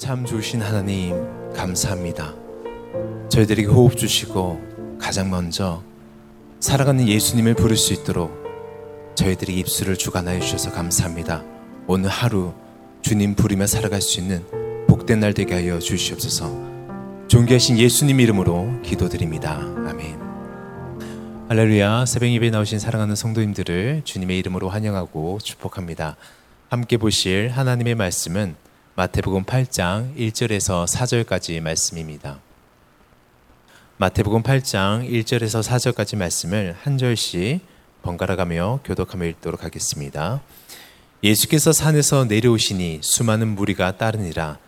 참 좋으신 하나님 감사합니다. 저희들에게 호흡 주시고 가장 먼저 살아가는 예수님을 부를 수 있도록 저희들이 입술을 주관하여 주셔서 감사합니다. 오늘 하루 주님 부르며 살아갈 수 있는 복된 날 되게 하여 주시옵소서. 존귀하신 예수님 이름으로 기도드립니다. 아멘. 할렐루야. 새벽 예배 나오신 사랑하는 성도님들을 주님의 이름으로 환영하고 축복합니다. 함께 보실 하나님의 말씀은 마태복음 8장 1절에서 4절까지 말씀입니다. 마태복음 8장 1절에서 4절까지 말씀을 한 절씩 번갈아 가며 교독하며 읽도록 하겠습니다. 예수께서 산에서 내려오시니 수많은 무리가 따르니라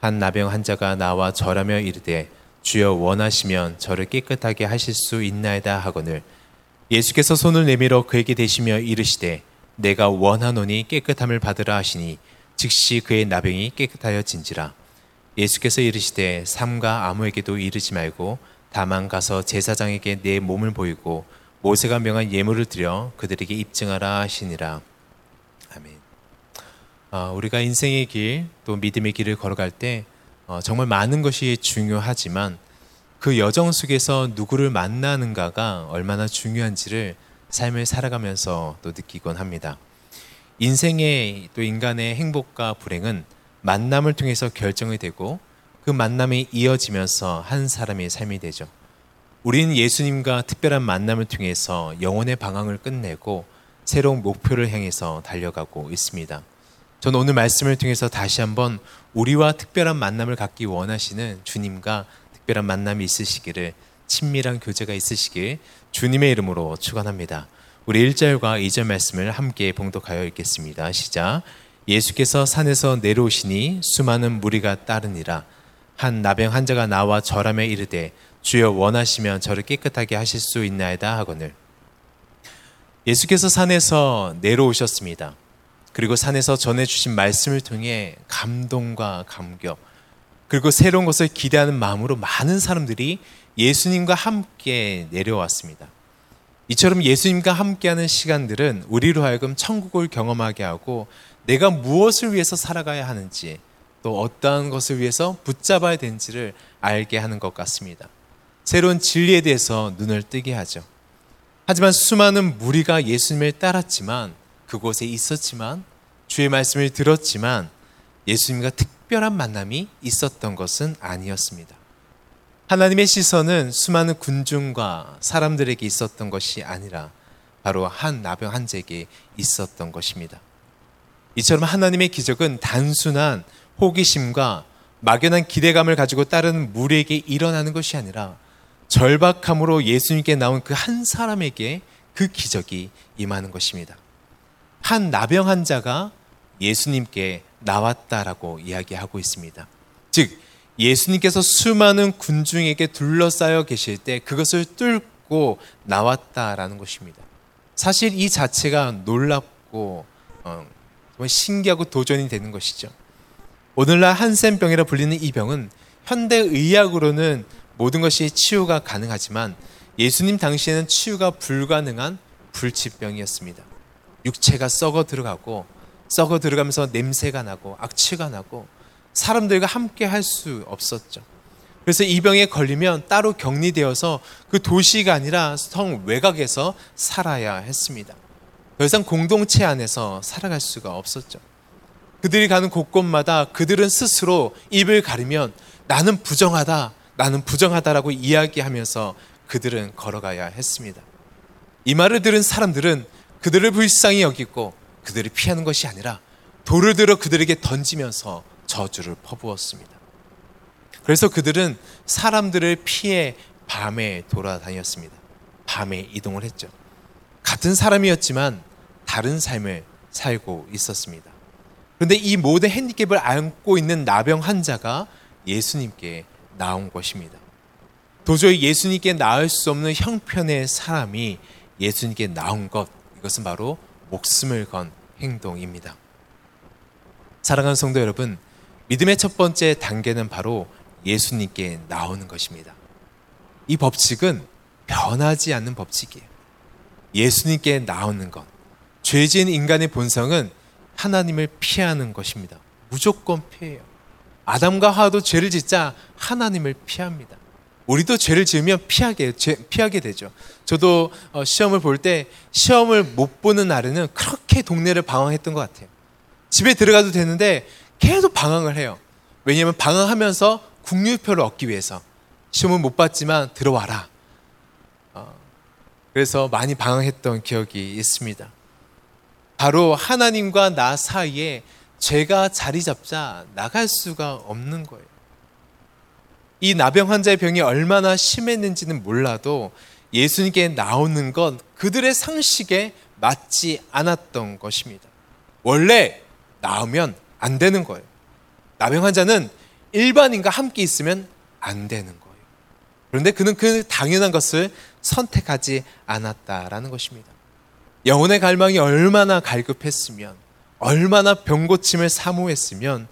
한 나병 환자가 나와 절하며 이르되 주여 원하시면 저를 깨끗하게 하실 수 있나이다 하거늘 예수께서 손을 내밀어 그에게 대시며 이르시되 내가 원하노니 깨끗함을 받으라 하시니 즉시 그의 나병이 깨끗하여 진지라 예수께서 이르시되 삼가 아무에게도 이르지 말고 다만 가서 제사장에게 내 몸을 보이고 모세가 명한 예물을 드려 그들에게 입증하라 하시니라 아멘. 어, 우리가 인생의 길 또 믿음의 길을 걸어갈 때 어, 정말 많은 것이 중요하지만 그 여정 속에서 누구를 만나는가가 얼마나 중요한지를 삶을 살아가면서 또 느끼곤 합니다. 인생의 또 인간의 행복과 불행은 만남을 통해서 결정이 되고 그 만남이 이어지면서 한 사람의 삶이 되죠. 우리는 예수님과 특별한 만남을 통해서 영혼의 방황을 끝내고 새로운 목표를 향해서 달려가고 있습니다. 저는 오늘 말씀을 통해서 다시 한번 우리와 특별한 만남을 갖기 원하시는 주님과 특별한 만남이 있으시기를 친밀한 교제가 있으시길 주님의 이름으로 축원합니다. 우리 1절과 2절 말씀을 함께 봉독하여 읽겠습니다. 시작. 예수께서 산에서 내려오시니 수많은 무리가 따르니라 한 나병 환자가 나와 절하며 이르되 주여 원하시면 저를 깨끗하게 하실 수 있나이다 하거늘 예수께서 산에서 내려오셨습니다. 그리고 산에서 전해주신 말씀을 통해 감동과 감격, 그리고 새로운 것을 기대하는 마음으로 많은 사람들이 예수님과 함께 내려왔습니다. 이처럼 예수님과 함께하는 시간들은 우리로 하여금 천국을 경험하게 하고 내가 무엇을 위해서 살아가야 하는지 또 어떠한 것을 위해서 붙잡아야 되는지를 알게 하는 것 같습니다. 새로운 진리에 대해서 눈을 뜨게 하죠. 하지만 수많은 무리가 예수님을 따랐지만 그곳에 있었지만 주의 말씀을 들었지만 예수님과 특별한 만남이 있었던 것은 아니었습니다. 하나님의 시선은 수많은 군중과 사람들에게 있었던 것이 아니라 바로 한 나병 환자에게 있었던 것입니다. 이처럼 하나님의 기적은 단순한 호기심과 막연한 기대감을 가지고 따르는 무리에게 일어나는 것이 아니라 절박함으로 예수님께 나온 그 한 사람에게 그 기적이 임하는 것입니다. 한 나병 환자가 예수님께 나왔다라고 이야기하고 있습니다. 즉, 예수님께서 수많은 군중에게 둘러싸여 계실 때 그것을 뚫고 나왔다라는 것입니다. 사실 이 자체가 놀랍고 어, 신기하고 도전이 되는 것이죠. 오늘날 한센병이라 불리는 이 병은 현대 의학으로는 모든 것이 치유가 가능하지만 예수님 당시에는 치유가 불가능한 불치병이었습니다. 육체가 썩어 들어가고 썩어 들어가면서 냄새가 나고 악취가 나고 사람들과 함께 할 수 없었죠. 그래서 이 병에 걸리면 따로 격리되어서 그 도시가 아니라 성 외곽에서 살아야 했습니다. 더 이상 공동체 안에서 살아갈 수가 없었죠. 그들이 가는 곳곳마다 그들은 스스로 입을 가리면 나는 부정하다, 나는 부정하다라고 이야기하면서 그들은 걸어가야 했습니다. 이 말을 들은 사람들은 그들을 불쌍히 여기고 그들을 피하는 것이 아니라 돌을 들어 그들에게 던지면서 저주를 퍼부었습니다. 그래서 그들은 사람들을 피해 밤에 돌아다녔습니다. 밤에 이동을 했죠. 같은 사람이었지만 다른 삶을 살고 있었습니다. 그런데 이 모든 핸디캡을 안고 있는 나병 환자가 예수님께 나온 것입니다. 도저히 예수님께 나을 수 없는 형편의 사람이 예수님께 나온 것, 이것은 바로 목숨을 건 행동입니다. 사랑하는 성도 여러분, 믿음의 첫 번째 단계는 바로 예수님께 나오는 것입니다. 이 법칙은 변하지 않는 법칙이에요. 예수님께 나오는 것. 죄진 인간의 본성은 하나님을 피하는 것입니다. 무조건 피해요. 아담과 하와도 죄를 짓자 하나님을 피합니다. 우리도 죄를 지으면 피하게 죄, 피하게 되죠. 저도 어, 시험을 볼 때 시험을 못 보는 날에는 그렇게 동네를 방황했던 것 같아요. 집에 들어가도 되는데 계속 방황을 해요. 왜냐하면 방황하면서 국유표를 얻기 위해서 시험은 못 봤지만 들어와라. 어, 그래서 많이 방황했던 기억이 있습니다. 바로 하나님과 나 사이에 죄가 자리 잡자 나갈 수가 없는 거예요. 이 나병 환자의 병이 얼마나 심했는지는 몰라도 예수님께 나오는 건 그들의 상식에 맞지 않았던 것입니다. 원래 나오면 안 되는 거예요. 나병 환자는 일반인과 함께 있으면 안 되는 거예요. 그런데 그는 그 당연한 것을 선택하지 않았다라는 것입니다. 영혼의 갈망이 얼마나 갈급했으면, 얼마나 병고침을 사모했으면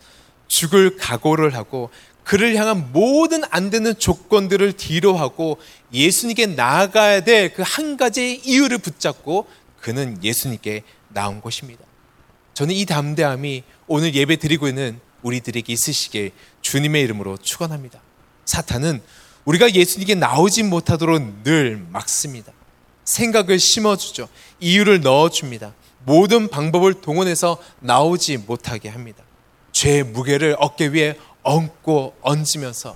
죽을 각오를 하고 그를 향한 모든 안 되는 조건들을 뒤로 하고 예수님께 나아가야 될 그 한 가지의 이유를 붙잡고 그는 예수님께 나온 것입니다. 저는 이 담대함이 오늘 예배 드리고 있는 우리들에게 있으시길 주님의 이름으로 축원합니다. 사탄은 우리가 예수님께 나오지 못하도록 늘 막습니다. 생각을 심어주죠. 이유를 넣어줍니다. 모든 방법을 동원해서 나오지 못하게 합니다. 죄의 무게를 어깨 위에 얹고 얹으면서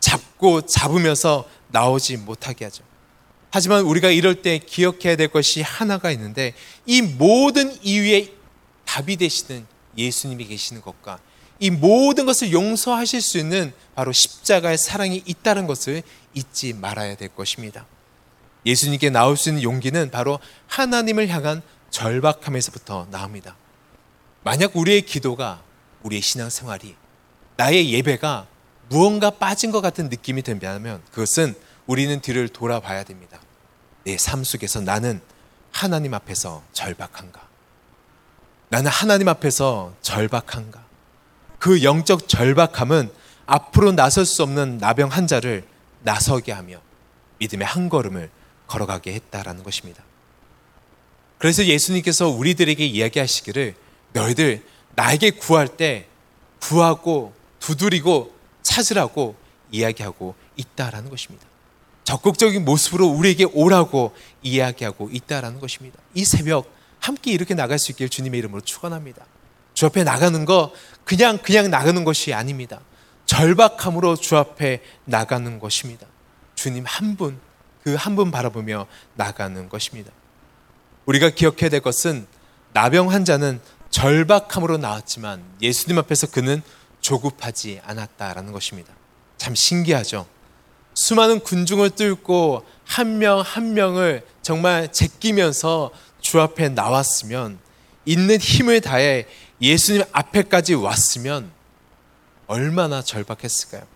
잡고 잡으면서 나오지 못하게 하죠. 하지만 우리가 이럴 때 기억해야 될 것이 하나가 있는데 이 모든 이유의 답이 되시는 예수님이 계시는 것과 이 모든 것을 용서하실 수 있는 바로 십자가의 사랑이 있다는 것을 잊지 말아야 될 것입니다. 예수님께 나올 수 있는 용기는 바로 하나님을 향한 절박함에서부터 나옵니다. 만약 우리의 기도가 우리의 신앙생활이 나의 예배가 무언가 빠진 것 같은 느낌이 든다면 그것은 우리는 뒤를 돌아봐야 됩니다. 내 삶 속에서 나는 하나님 앞에서 절박한가? 나는 하나님 앞에서 절박한가? 그 영적 절박함은 앞으로 나설 수 없는 나병 환자를 나서게 하며 믿음의 한 걸음을 걸어가게 했다라는 것입니다. 그래서 예수님께서 우리들에게 이야기하시기를 너희들 나에게 구할 때 구하고 두드리고 찾으라고 이야기하고 있다라는 것입니다. 적극적인 모습으로 우리에게 오라고 이야기하고 있다라는 것입니다. 이 새벽 함께 이렇게 나갈 수 있길 주님의 이름으로 축원합니다. 주 앞에 나가는 거 그냥 그냥 나가는 것이 아닙니다. 절박함으로 주 앞에 나가는 것입니다. 주님 한 분, 그 한 분 바라보며 나가는 것입니다. 우리가 기억해야 될 것은 나병 환자는 절박함으로 나왔지만 예수님 앞에서 그는 조급하지 않았다라는 것입니다. 참 신기하죠. 수많은 군중을 뚫고 한 명한 명을 정말 제끼면서 주 앞에 나왔으면 있는 힘을 다해 예수님 앞에까지 왔으면 얼마나 절박했을까요?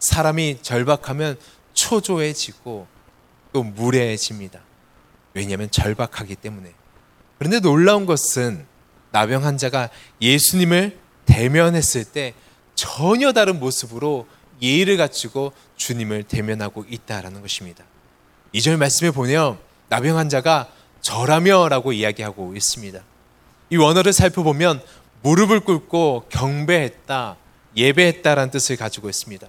사람이 절박하면 초조해지고 또 무례해집니다. 왜냐하면 절박하기 때문에. 그런데 놀라운 것은 나병 환자가 예수님을 대면했을 때 전혀 다른 모습으로 예의를 갖추고 주님을 대면하고 있다라는 것입니다. 이 절 말씀에 보면 나병 환자가 절하며라고 이야기하고 있습니다. 이 원어를 살펴보면 무릎을 꿇고 경배했다, 예배했다라는 뜻을 가지고 있습니다.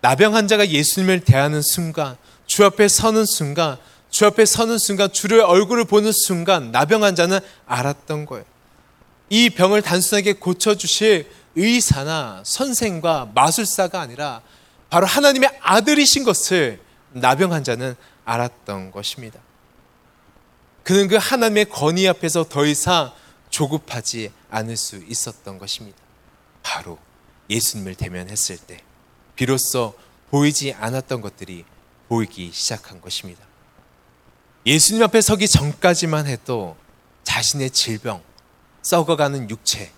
나병 환자가 예수님을 대하는 순간, 주 앞에 서는 순간, 주 앞에 서는 순간, 주를 얼굴을 보는 순간, 나병 환자는 알았던 거예요. 이 병을 단순하게 고쳐 주실 의사나 선생과 마술사가 아니라 바로 하나님의 아들이신 것을 나병 환자는 알았던 것입니다. 그는 그 하나님의 권위 앞에서 더 이상 조급하지 않을 수 있었던 것입니다. 바로 예수님을 대면했을 때 비로소 보이지 않았던 것들이 보이기 시작한 것입니다. 예수님 앞에 서기 전까지만 해도 자신의 질병, 썩어가는 육체,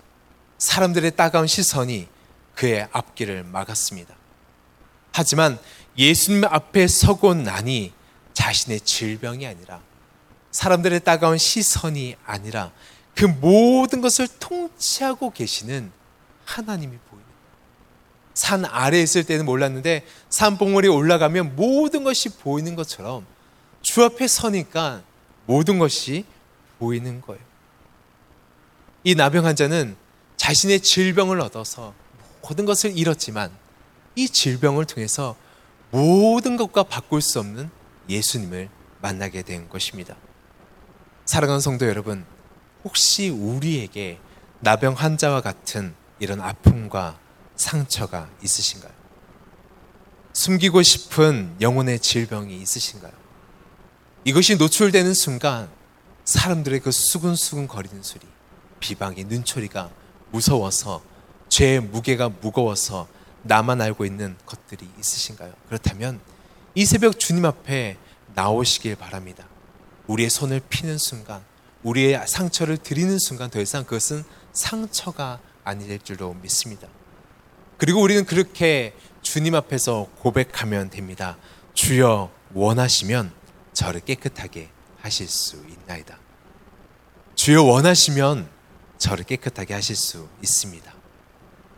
사람들의 따가운 시선이 그의 앞길을 막았습니다. 하지만 예수님 앞에 서고 나니 자신의 질병이 아니라 사람들의 따가운 시선이 아니라 그 모든 것을 통치하고 계시는 하나님이 보이는 산 아래에 있을 때는 몰랐는데 산 봉우리에 올라가면 모든 것이 보이는 것처럼 주 앞에 서니까 모든 것이 보이는 거예요. 이 나병 환자는 자신의 질병을 얻어서 모든 것을 잃었지만 이 질병을 통해서 모든 것과 바꿀 수 없는 예수님을 만나게 된 것입니다. 사랑하는 성도 여러분, 혹시 우리에게 나병 환자와 같은 이런 아픔과 상처가 있으신가요? 숨기고 싶은 영혼의 질병이 있으신가요? 이것이 노출되는 순간 사람들의 그 수근수근 거리는 소리, 비방의 눈초리가 무서워서 죄의 무게가 무거워서 나만 알고 있는 것들이 있으신가요? 그렇다면 이 새벽 주님 앞에 나오시길 바랍니다. 우리의 손을 피는 순간, 우리의 상처를 드리는 순간 더 이상 그것은 상처가 아닐 줄로 믿습니다. 그리고 우리는 그렇게 주님 앞에서 고백하면 됩니다. 주여 원하시면 저를 깨끗하게 하실 수 있나이다. 주여 원하시면 저를 깨끗하게 하실 수 있습니다.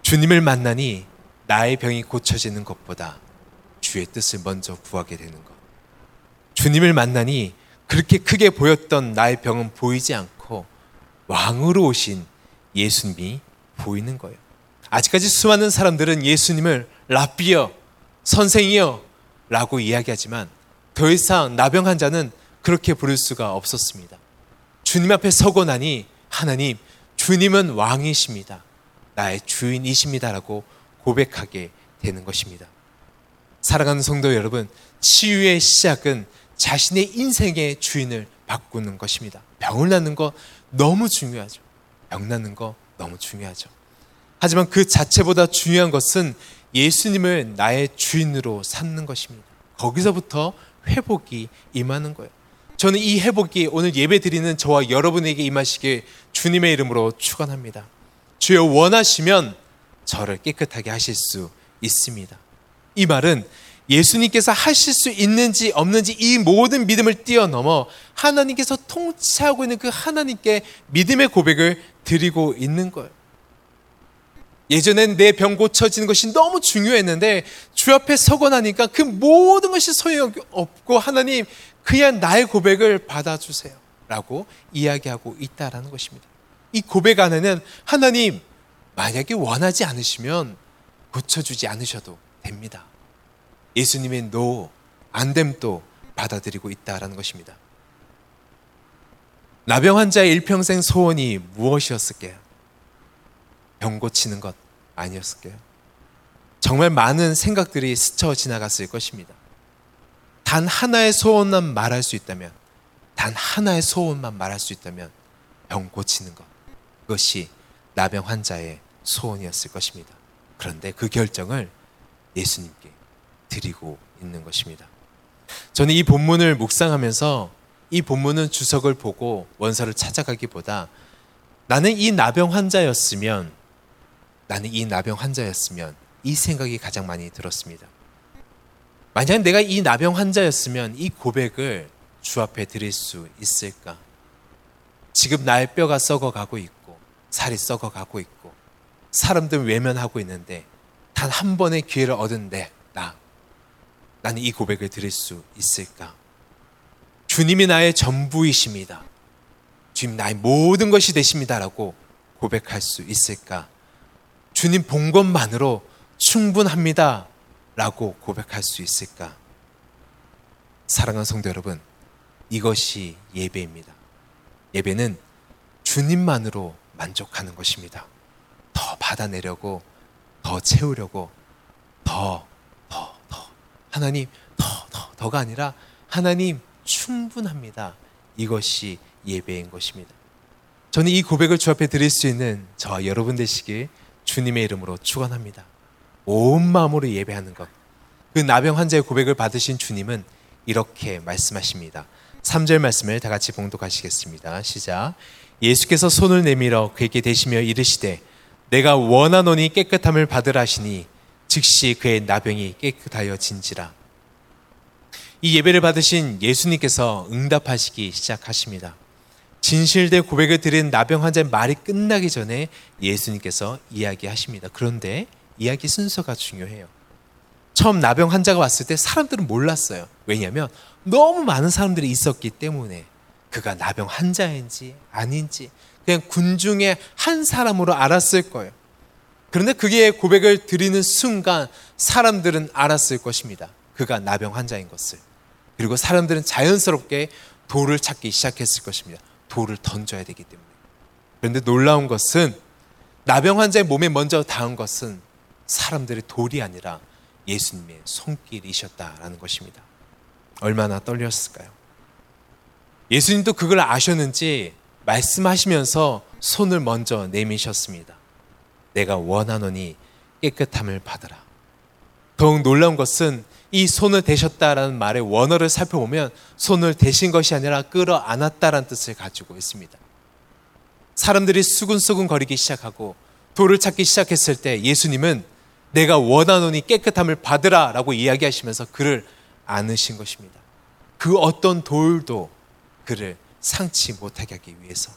주님을 만나니 나의 병이 고쳐지는 것보다 주의 뜻을 먼저 구하게 되는 것. 주님을 만나니 그렇게 크게 보였던 나의 병은 보이지 않고 왕으로 오신 예수님이 보이는 거예요. 아직까지 수많은 사람들은 예수님을 라비어, 선생이여 라고 이야기하지만 더 이상 나병 환자는 그렇게 부를 수가 없었습니다. 주님 앞에 서고 나니 하나님, 주님은 왕이십니다. 나의 주인이십니다라고 고백하게 되는 것입니다. 사랑하는 성도 여러분, 치유의 시작은 자신의 인생의 주인을 바꾸는 것입니다. 병을 낫는 거 너무 중요하죠. 병 낫는 거 너무 중요하죠. 하지만 그 자체보다 중요한 것은 예수님을 나의 주인으로 삼는 것입니다. 거기서부터 회복이 임하는 거예요. 저는 이 회복이 오늘 예배 드리는 저와 여러분에게 임하시길 주님의 이름으로 축원합니다. 주여 원하시면 저를 깨끗하게 하실 수 있습니다. 이 말은 예수님께서 하실 수 있는지 없는지 이 모든 믿음을 뛰어넘어 하나님께서 통치하고 있는 그 하나님께 믿음의 고백을 드리고 있는 거예요. 예전엔 내 병 고쳐지는 것이 너무 중요했는데 주 앞에 서고 나니까 그 모든 것이 소용없고 하나님 그냥 나의 고백을 받아주세요. 라고 이야기하고 있다라는 것입니다. 이 고백 안에는 하나님 만약에 원하지 않으시면 고쳐주지 않으셔도 됩니다. 예수님의 노, 안됨도 받아들이고 있다라는 것입니다. 나병 환자의 일평생 소원이 무엇이었을까요? 병 고치는 것 아니었을까요? 정말 많은 생각들이 스쳐 지나갔을 것입니다. 단 하나의 소원만 말할 수 있다면, 단 하나의 소원만 말할 수 있다면, 병 고치는 것. 그것이 나병 환자의 소원이었을 것입니다. 그런데 그 결정을 예수님께 드리고 있는 것입니다. 저는 이 본문을 묵상하면서 이 본문은 주석을 보고 원서를 찾아가기보다 나는 이 나병 환자였으면 나는 이 나병 환자였으면 이 생각이 가장 많이 들었습니다. 만약 내가 이 나병 환자였으면 이 고백을 주 앞에 드릴 수 있을까? 지금 나의 뼈가 썩어가고 있고 살이 썩어가고 있고 사람들 외면하고 있는데 단 한 번의 기회를 얻은 내 나. 나는 이 고백을 드릴 수 있을까? 주님이 나의 전부이십니다. 주님 나의 모든 것이 되십니다라고 고백할 수 있을까? 주님 본 것만으로 충분합니다. 라고 고백할 수 있을까? 사랑하는 성도 여러분, 이것이 예배입니다. 예배는 주님만으로 만족하는 것입니다. 더 받아내려고, 더 채우려고, 더 하나님 더, 더, 더가 아니라 하나님 충분합니다. 이것이 예배인 것입니다. 저는 이 고백을 주 앞에 드릴 수 있는 저와 여러분 되시길 주님의 이름으로 축원합니다. 온 마음으로 예배하는 것. 그 나병 환자의 고백을 받으신 주님은 이렇게 말씀하십니다. 3절 말씀을 다 같이 봉독하시겠습니다. 시작. 예수께서 손을 내밀어 그에게 대시며 이르시되 내가 원하노니 깨끗함을 받으라 하시니 즉시 그의 나병이 깨끗하여 진지라. 이 예배를 받으신 예수님께서 응답하시기 시작하십니다. 진실된 고백을 드린 나병 환자의 말이 끝나기 전에 예수님께서 이야기하십니다. 그런데 이야기 순서가 중요해요. 처음 나병 환자가 왔을 때 사람들은 몰랐어요. 왜냐하면 너무 많은 사람들이 있었기 때문에 그가 나병 환자인지 아닌지 그냥 군중의 한 사람으로 알았을 거예요. 그런데 그게 고백을 드리는 순간 사람들은 알았을 것입니다. 그가 나병 환자인 것을. 그리고 사람들은 자연스럽게 돌을 찾기 시작했을 것입니다. 돌을 던져야 되기 때문에. 그런데 놀라운 것은 나병 환자의 몸에 먼저 닿은 것은 사람들의 돌이 아니라 예수님의 손길이셨다라는 것입니다. 얼마나 떨렸을까요? 예수님도 그걸 아셨는지 말씀하시면서 손을 먼저 내미셨습니다. 내가 원하노니 깨끗함을 받으라. 더욱 놀라운 것은 이 손을 대셨다라는 말의 원어를 살펴보면 손을 대신 것이 아니라 끌어안았다라는 뜻을 가지고 있습니다. 사람들이 수근수근 거리기 시작하고 돌을 찾기 시작했을 때 예수님은 내가 원하노니 깨끗함을 받으라 라고 이야기하시면서 그를 안으신 것입니다. 그 어떤 돌도 그를 상치 못하게 하기 위해서.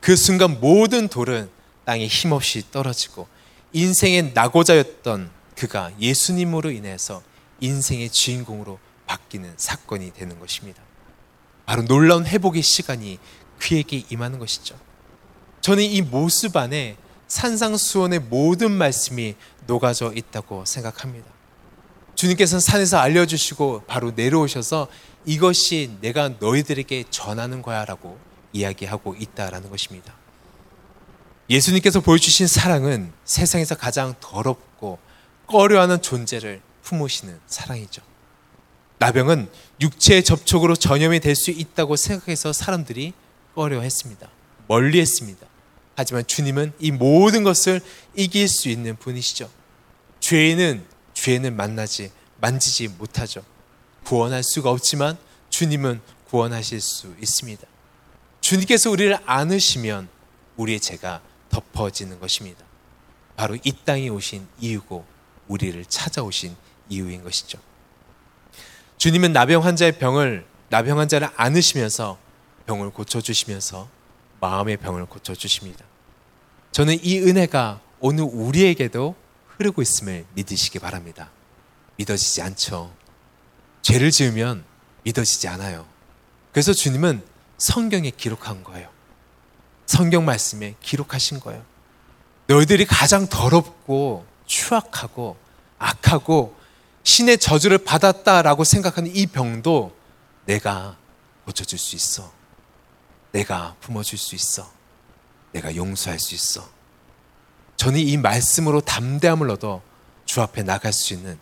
그 순간 모든 돌은 땅에 힘없이 떨어지고 인생의 낙오자였던 그가 예수님으로 인해서 인생의 주인공으로 바뀌는 사건이 되는 것입니다. 바로 놀라운 회복의 시간이 그에게 임하는 것이죠. 저는 이 모습 안에 산상수원의 모든 말씀이 녹아져 있다고 생각합니다. 주님께서는 산에서 알려주시고 바로 내려오셔서 이것이 내가 너희들에게 전하는 거야 라고 이야기하고 있다라는 것입니다. 예수님께서 보여주신 사랑은 세상에서 가장 더럽고 꺼려하는 존재를 품으시는 사랑이죠. 나병은 육체의 접촉으로 전염이 될 수 있다고 생각해서 사람들이 꺼려했습니다. 멀리 했습니다. 하지만 주님은 이 모든 것을 이길 수 있는 분이시죠. 죄인은 죄인을 만나지 만지지 못하죠. 구원할 수가 없지만 주님은 구원하실 수 있습니다. 주님께서 우리를 안으시면 우리의 죄가 덮어지는 것입니다. 바로 이 땅에 오신 이유고 우리를 찾아오신 이유인 것이죠. 주님은 나병 환자의 병을 나병 환자를 안으시면서 병을 고쳐 주시면서 마음의 병을 고쳐 주십니다. 저는 이 은혜가 오늘 우리에게도 흐르고 있음을 믿으시기 바랍니다. 믿어지지 않죠. 죄를 지으면 믿어지지 않아요. 그래서 주님은 성경에 기록한 거예요. 성경 말씀에 기록하신 거예요. 너희들이 가장 더럽고 추악하고 악하고 신의 저주를 받았다라고 생각하는 이 병도 내가 고쳐줄 수 있어. 내가 품어줄 수 있어. 내가 용서할 수 있어. 저는 이 말씀으로 담대함을 얻어 주 앞에 나갈 수 있는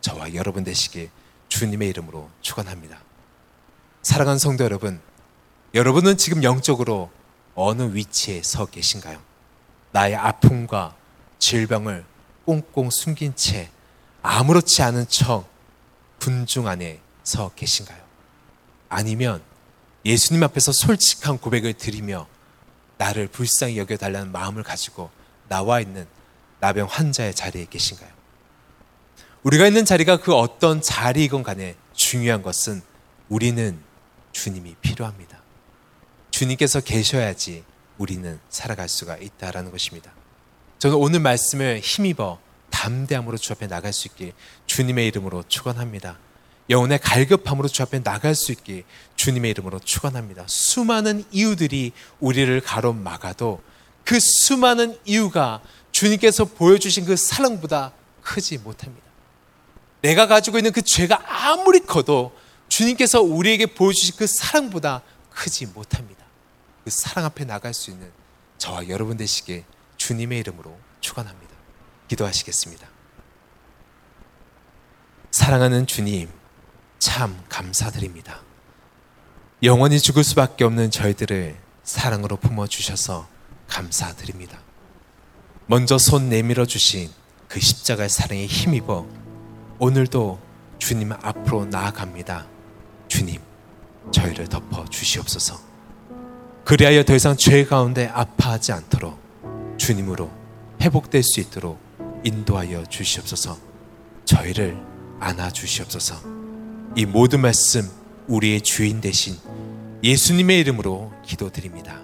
저와 여러분 되시길 주님의 이름으로 축원합니다. 사랑하는 성도 여러분, 여러분은 지금 영적으로 어느 위치에 서 계신가요? 나의 아픔과 질병을 꽁꽁 숨긴 채 아무렇지 않은 척 군중 안에 서 계신가요? 아니면 예수님 앞에서 솔직한 고백을 드리며 나를 불쌍히 여겨달라는 마음을 가지고 나와 있는 나병 환자의 자리에 계신가요? 우리가 있는 자리가 그 어떤 자리이건 간에 중요한 것은 우리는 주님이 필요합니다. 주님께서 계셔야지 우리는 살아갈 수가 있다라는 것입니다. 저는 오늘 말씀을 힘입어 담대함으로 주 앞에 나갈 수 있길 주님의 이름으로 축원합니다. 영혼의 갈급함으로 주 앞에 나갈 수 있길 주님의 이름으로 축원합니다. 수많은 이유들이 우리를 가로막아도 그 수많은 이유가 주님께서 보여주신 그 사랑보다 크지 못합니다. 내가 가지고 있는 그 죄가 아무리 커도 주님께서 우리에게 보여주신 그 사랑보다 크지 못합니다. 그 사랑 앞에 나갈 수 있는 저와 여러분 되시게 주님의 이름으로 축원합니다. 기도하시겠습니다. 사랑하는 주님, 참 감사드립니다. 영원히 죽을 수밖에 없는 저희들을 사랑으로 품어 주셔서 감사드립니다. 먼저 손 내밀어 주신 그 십자가의 사랑에 힘입어 오늘도 주님 앞으로 나아갑니다. 주님, 저희를 덮어 주시옵소서. 그리하여 더 이상 죄 가운데 아파하지 않도록 주님으로 회복될 수 있도록 인도하여 주시옵소서. 저희를 안아 주시옵소서. 이 모든 말씀 우리의 주인 대신 예수님의 이름으로 기도드립니다.